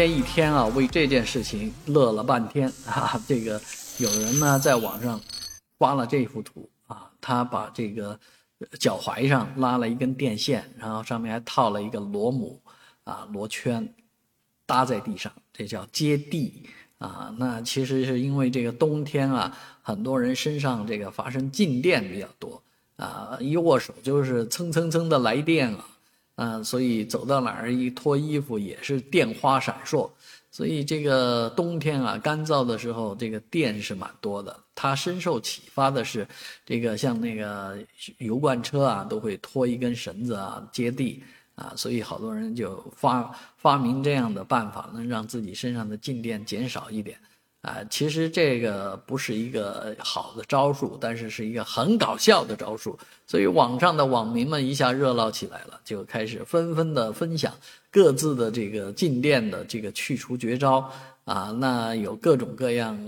天一天啊，为这件事情乐了半天啊！这个有人呢在网上刮了这幅图啊，他把这个脚踝上拉了一根电线，然后上面还套了一个螺母啊螺圈，搭在地上，这叫接地啊。那其实是因为这个冬天啊，很多人身上这个发生静电比较多啊，一握手就是蹭蹭蹭的来电啊。嗯，所以走到哪儿一脱衣服也是电花闪烁，所以这个冬天啊，干燥的时候，这个电是蛮多的。它深受启发的是，这个像那个油罐车啊，都会拖一根绳子啊接地啊，所以好多人就发发明这样的办法，能让自己身上的静电减少一点。啊，其实这个不是一个好的招数，但是是一个很搞笑的招数，所以网上的网民们一下热闹起来了，就开始纷纷的分享各自的这个进电的这个去除绝招啊，那有各种各样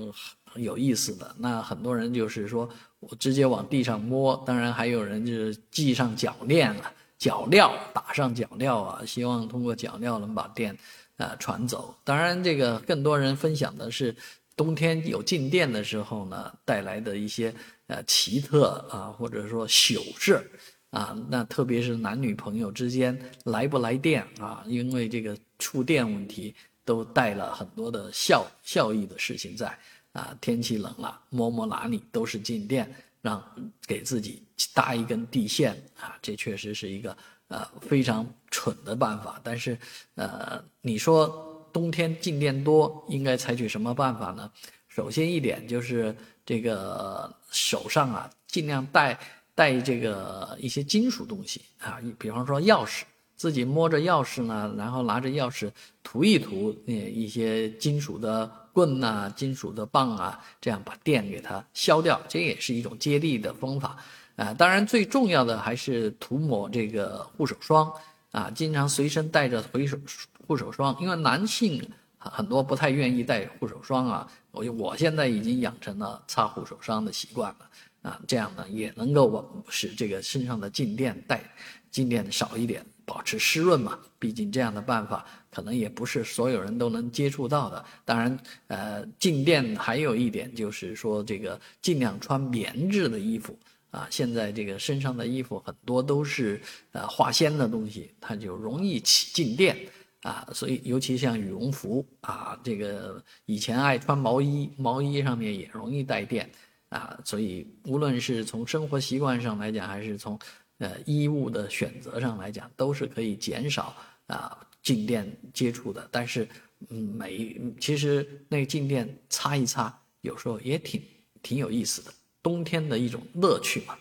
有意思的，那很多人就是说我直接往地上摸，当然还有人就是系上脚链啊、脚镣，打上脚镣啊，希望通过脚镣能把电啊传走。当然，这个更多人分享的是。冬天有静电的时候呢，带来的一些呃奇特啊，或者说糗事啊，那特别是男女朋友之间来不来电啊，因为这个触电问题，都带了很多的效效益的事情在啊。天气冷了，摸摸哪里都是静电，让给自己搭一根地线啊，这确实是一个呃非常蠢的办法。但是呃，你说。冬天静电多，应该采取什么办法呢？首先一点就是这个手上啊，尽量带带这个一些金属东西啊，比方说钥匙，自己摸着钥匙呢，然后拿着钥匙涂一涂那一些金属的棍呐、金属的棒啊，这样把电给它消掉，这也是一种接地的方法啊。当然，最重要的还是涂抹这个护手霜啊，经常随身带着回手。护手霜，因为男性很多不太愿意带护手霜啊，我我现在已经养成了擦护手霜的习惯了啊，这样呢也能够使这个身上的静电带静电少一点，保持湿润嘛。毕竟这样的办法可能也不是所有人都能接触到的。当然，呃，静电还有一点就是说，这个尽量穿棉质的衣服啊。现在这个身上的衣服很多都是呃化纤的东西，它就容易起静电。啊，所以尤其像羽绒服啊，这个以前爱穿毛衣，毛衣上面也容易带电啊，所以无论是从生活习惯上来讲，还是从呃衣物的选择上来讲，都是可以减少啊静电接触的。但是，嗯，每其实那个静电擦一擦，有时候也挺挺有意思的，冬天的一种乐趣嘛。